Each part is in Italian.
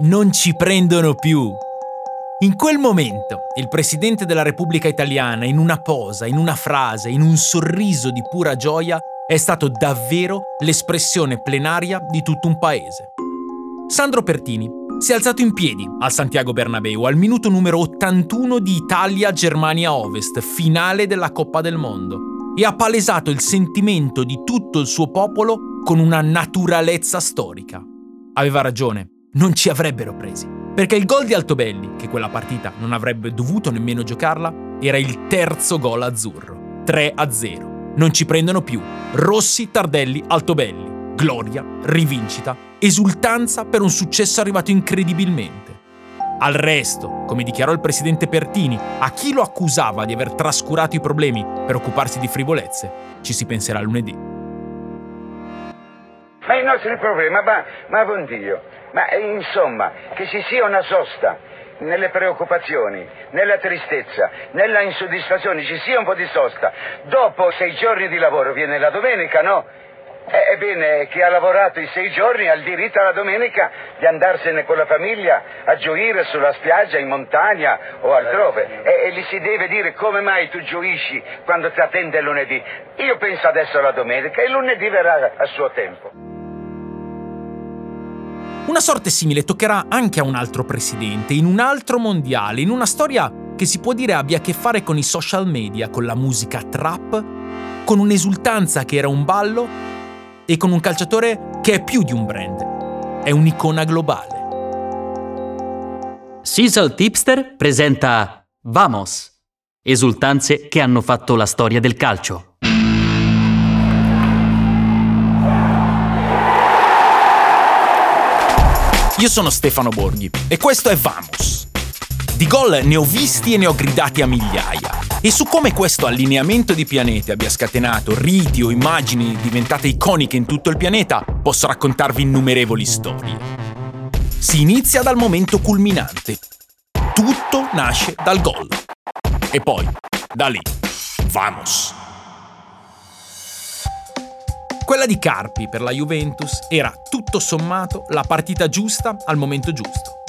non ci prendono più. In quel momento, il presidente della Repubblica Italiana, in una posa, in una frase, in un sorriso di pura gioia, è stato davvero l'espressione plenaria di tutto un paese. Sandro Pertini si è alzato in piedi al Santiago Bernabeu al minuto numero 81 di Italia-Germania Ovest, finale della Coppa del Mondo, e ha palesato il sentimento di tutto il suo popolo con una naturalezza storica. Aveva ragione, non ci avrebbero presi, perché il gol di Altobelli, che quella partita non avrebbe dovuto nemmeno giocarla, era il terzo gol azzurro, 3 a 0. Non ci prendono più. Rossi, Tardelli, Altobelli. Gloria, rivincita, esultanza per un successo arrivato incredibilmente. Al resto, come dichiarò il presidente Pertini, a chi lo accusava di aver trascurato i problemi per occuparsi di frivolezze, ci si penserà lunedì. Ma i nostri problemi, ma, ma buon Dio, ma insomma, che ci sia una sosta nelle preoccupazioni, nella tristezza, nella insoddisfazione, ci sia un po' di sosta. Dopo sei giorni di lavoro viene la domenica, no? Eh, ebbene, chi ha lavorato i sei giorni ha il diritto alla domenica di andarsene con la famiglia a gioire sulla spiaggia, in montagna o altrove. E, e gli si deve dire come mai tu gioisci quando ti attende il lunedì. Io penso adesso alla domenica e lunedì verrà a suo tempo. Una sorte simile toccherà anche a un altro presidente, in un altro mondiale, in una storia che si può dire abbia a che fare con i social media, con la musica trap, con un'esultanza che era un ballo e con un calciatore che è più di un brand, è un'icona globale. Sisal Tipster presenta Vamos, esultanze che hanno fatto la storia del calcio. Io sono Stefano Borghi e questo è Vamos. Di gol ne ho visti e ne ho gridati a migliaia e su come questo allineamento di pianeti abbia scatenato riti o immagini diventate iconiche in tutto il pianeta, posso raccontarvi innumerevoli storie. Si inizia dal momento culminante. Tutto nasce dal gol. E poi, da lì, vamos. Quella di Carpi per la Juventus era tutto sommato la partita giusta al momento giusto.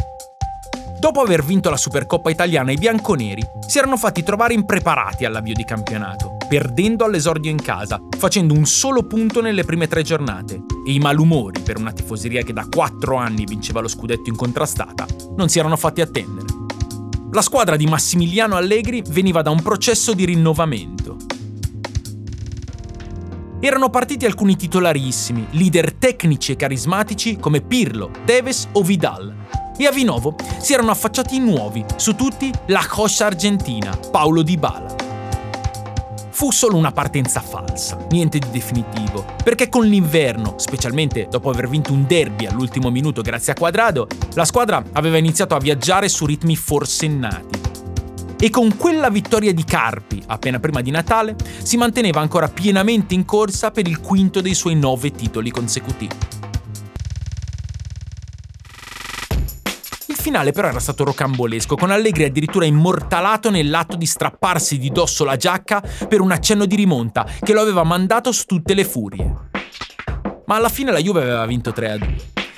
Dopo aver vinto la Supercoppa italiana, i bianconeri si erano fatti trovare impreparati all'avvio di campionato, perdendo all'esordio in casa, facendo un solo punto nelle prime tre giornate, e i malumori per una tifoseria che da quattro anni vinceva lo scudetto incontrastata non si erano fatti attendere. La squadra di Massimiliano Allegri veniva da un processo di rinnovamento. Erano partiti alcuni titolarissimi, leader tecnici e carismatici come Pirlo, Tevez o Vidal, e a Vinovo si erano affacciati nuovi, su tutti la coscia argentina, Paolo Di Bala. Fu solo una partenza falsa, niente di definitivo, perché con l'inverno, specialmente dopo aver vinto un derby all'ultimo minuto grazie a Quadrado, la squadra aveva iniziato a viaggiare su ritmi forsennati. E con quella vittoria di Carpi, appena prima di Natale, si manteneva ancora pienamente in corsa per il quinto dei suoi nove titoli consecutivi. finale però era stato rocambolesco, con Allegri addirittura immortalato nell'atto di strapparsi di dosso la giacca per un accenno di rimonta che lo aveva mandato su tutte le furie. Ma alla fine la Juve aveva vinto 3-2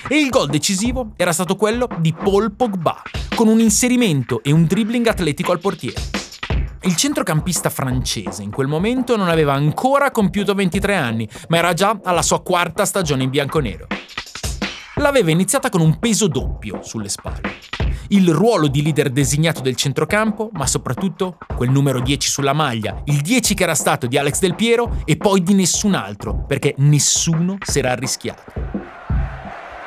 e il gol decisivo era stato quello di Paul Pogba, con un inserimento e un dribbling atletico al portiere. Il centrocampista francese in quel momento non aveva ancora compiuto 23 anni, ma era già alla sua quarta stagione in bianconero l'aveva iniziata con un peso doppio sulle spalle. Il ruolo di leader designato del centrocampo, ma soprattutto quel numero 10 sulla maglia, il 10 che era stato di Alex Del Piero e poi di nessun altro, perché nessuno si era arrischiato.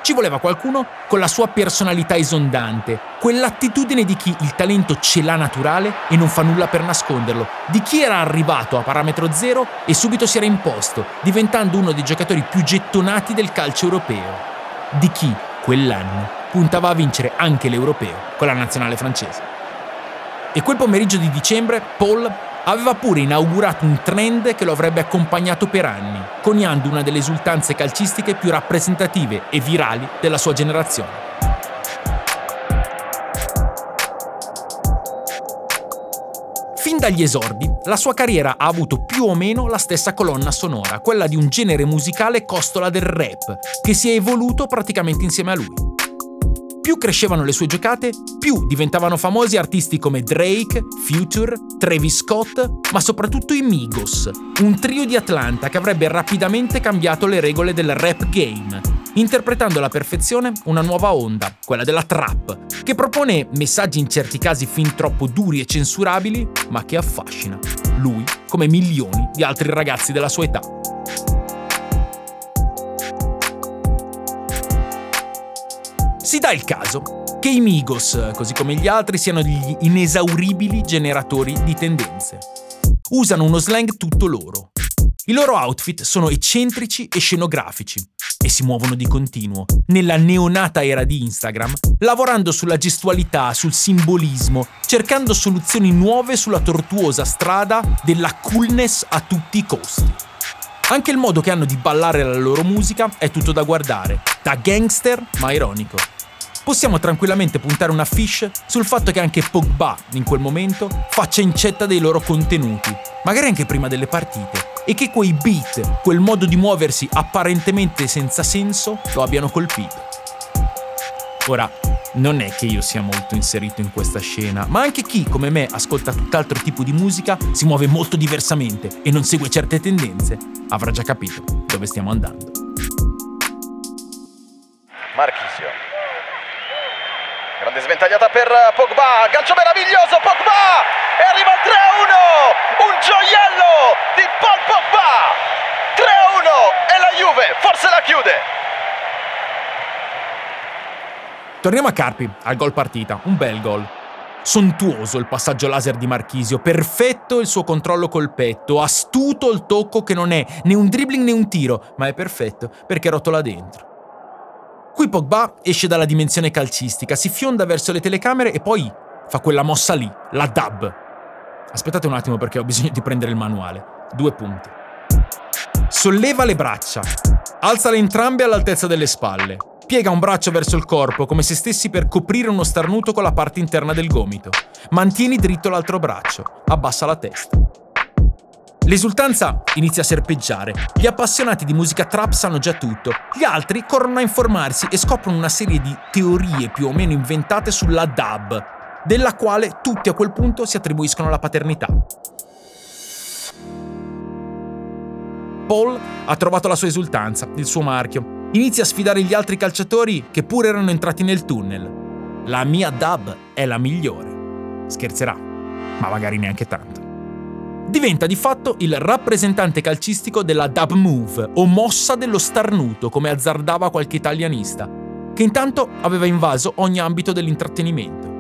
Ci voleva qualcuno con la sua personalità esondante, quell'attitudine di chi il talento ce l'ha naturale e non fa nulla per nasconderlo, di chi era arrivato a parametro zero e subito si era imposto, diventando uno dei giocatori più gettonati del calcio europeo di chi quell'anno puntava a vincere anche l'europeo con la nazionale francese. E quel pomeriggio di dicembre Paul aveva pure inaugurato un trend che lo avrebbe accompagnato per anni, coniando una delle esultanze calcistiche più rappresentative e virali della sua generazione. Fin dagli esordi, la sua carriera ha avuto più o meno la stessa colonna sonora, quella di un genere musicale costola del rap, che si è evoluto praticamente insieme a lui. Più crescevano le sue giocate, più diventavano famosi artisti come Drake, Future, Travis Scott, ma soprattutto i Migos, un trio di Atlanta che avrebbe rapidamente cambiato le regole del rap game, interpretando alla perfezione una nuova onda, quella della trap, che propone messaggi in certi casi fin troppo duri e censurabili, ma che affascina lui come milioni di altri ragazzi della sua età. Si dà il caso che i Migos, così come gli altri, siano degli inesauribili generatori di tendenze. Usano uno slang tutto loro. I loro outfit sono eccentrici e scenografici e si muovono di continuo, nella neonata era di Instagram, lavorando sulla gestualità, sul simbolismo, cercando soluzioni nuove sulla tortuosa strada della coolness a tutti i costi. Anche il modo che hanno di ballare la loro musica è tutto da guardare, da gangster ma ironico possiamo tranquillamente puntare una fish sul fatto che anche Pogba, in quel momento, faccia incetta dei loro contenuti, magari anche prima delle partite, e che quei beat, quel modo di muoversi apparentemente senza senso, lo abbiano colpito. Ora, non è che io sia molto inserito in questa scena, ma anche chi, come me, ascolta tutt'altro tipo di musica, si muove molto diversamente e non segue certe tendenze, avrà già capito dove stiamo andando. Marchisio Grande sventagliata per Pogba, gancio meraviglioso Pogba e arriva il 3-1, un gioiello di Paul Pogba. 3-1 e la Juve forse la chiude. Torniamo a Carpi, al gol partita, un bel gol. Sontuoso il passaggio laser di Marchisio, perfetto il suo controllo col petto, astuto il tocco che non è né un dribbling né un tiro, ma è perfetto perché rotola dentro. Qui Pogba esce dalla dimensione calcistica, si fionda verso le telecamere e poi fa quella mossa lì, la dub. Aspettate un attimo perché ho bisogno di prendere il manuale. Due punti. Solleva le braccia, alzale entrambe all'altezza delle spalle, piega un braccio verso il corpo come se stessi per coprire uno starnuto con la parte interna del gomito. Mantieni dritto l'altro braccio, abbassa la testa. L'esultanza inizia a serpeggiare. Gli appassionati di musica trap sanno già tutto. Gli altri corrono a informarsi e scoprono una serie di teorie più o meno inventate sulla dub, della quale tutti a quel punto si attribuiscono la paternità. Paul ha trovato la sua esultanza, il suo marchio. Inizia a sfidare gli altri calciatori che pure erano entrati nel tunnel. La mia dub è la migliore. Scherzerà, ma magari neanche tanto diventa di fatto il rappresentante calcistico della dub move o mossa dello starnuto, come azzardava qualche italianista, che intanto aveva invaso ogni ambito dell'intrattenimento.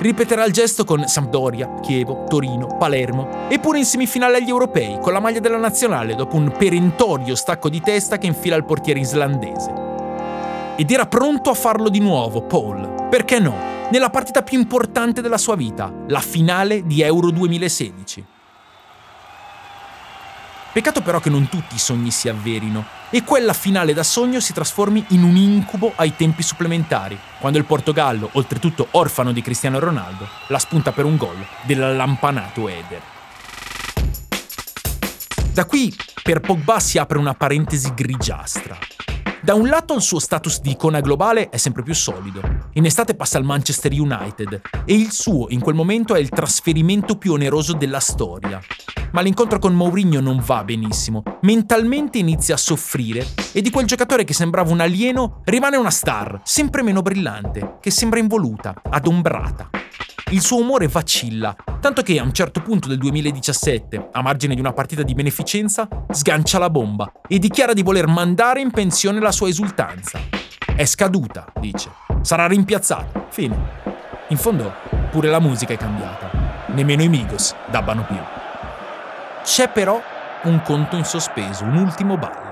Ripeterà il gesto con Sampdoria, Chievo, Torino, Palermo e pure in semifinale agli europei con la maglia della nazionale dopo un perentorio stacco di testa che infila il portiere islandese. Ed era pronto a farlo di nuovo, Paul. Perché no? Nella partita più importante della sua vita, la finale di Euro 2016. Peccato però che non tutti i sogni si avverino e quella finale da sogno si trasformi in un incubo ai tempi supplementari, quando il Portogallo, oltretutto orfano di Cristiano Ronaldo, la spunta per un gol dell'allampanato Eder. Da qui per Pogba si apre una parentesi grigiastra. Da un lato il suo status di icona globale è sempre più solido. In estate passa al Manchester United e il suo in quel momento è il trasferimento più oneroso della storia. Ma l'incontro con Mourinho non va benissimo. Mentalmente inizia a soffrire e di quel giocatore che sembrava un alieno rimane una star, sempre meno brillante, che sembra involuta, adombrata il suo umore vacilla, tanto che a un certo punto del 2017, a margine di una partita di beneficenza, sgancia la bomba e dichiara di voler mandare in pensione la sua esultanza. È scaduta, dice. Sarà rimpiazzato. Fine. In fondo, pure la musica è cambiata. Nemmeno i Migos dabbano più. C'è però un conto in sospeso, un ultimo ballo.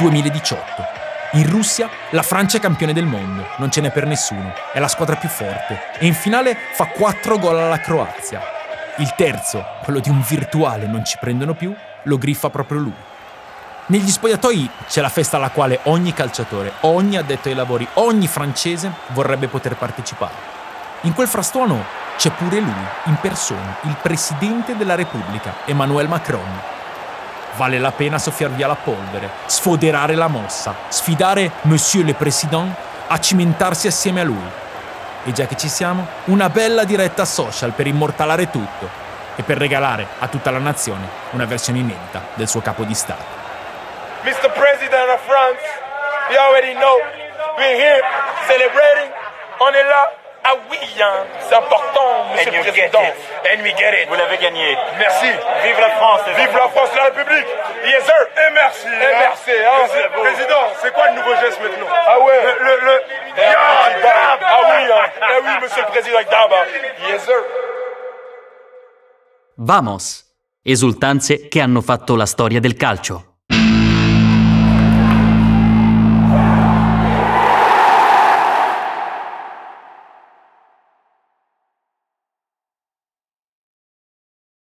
2018. In Russia la Francia è campione del mondo, non ce n'è per nessuno, è la squadra più forte e in finale fa 4 gol alla Croazia. Il terzo, quello di un virtuale non ci prendono più, lo griffa proprio lui. Negli spogliatoi c'è la festa alla quale ogni calciatore, ogni addetto ai lavori, ogni francese vorrebbe poter partecipare. In quel frastuono c'è pure lui, in persona, il presidente della Repubblica, Emmanuel Macron. Vale la pena soffiar via la polvere, sfoderare la mossa, sfidare Monsieur le Président a cimentarsi assieme a lui. E già che ci siamo, una bella diretta social per immortalare tutto e per regalare a tutta la nazione una versione inedita del suo capo di Stato. Mr. President of France, you already know, we're here celebrating. On est là. Ah oui, hein, c'est important, Monsieur le Président. And we get it. Vous l'avez gagné. Merci. Vive la France. Vive la France, la République. Yes, sir. Et merci. Et merci. hein. Président, c'est quoi le nouveau geste maintenant? Ah ouais. Le, le, le... Yeah, dab. Ah oui, hein. Eh oui, Monsieur le Président, dab. hein. Yes, sir. Vamos! Esultanze che hanno fatto la storia del calcio.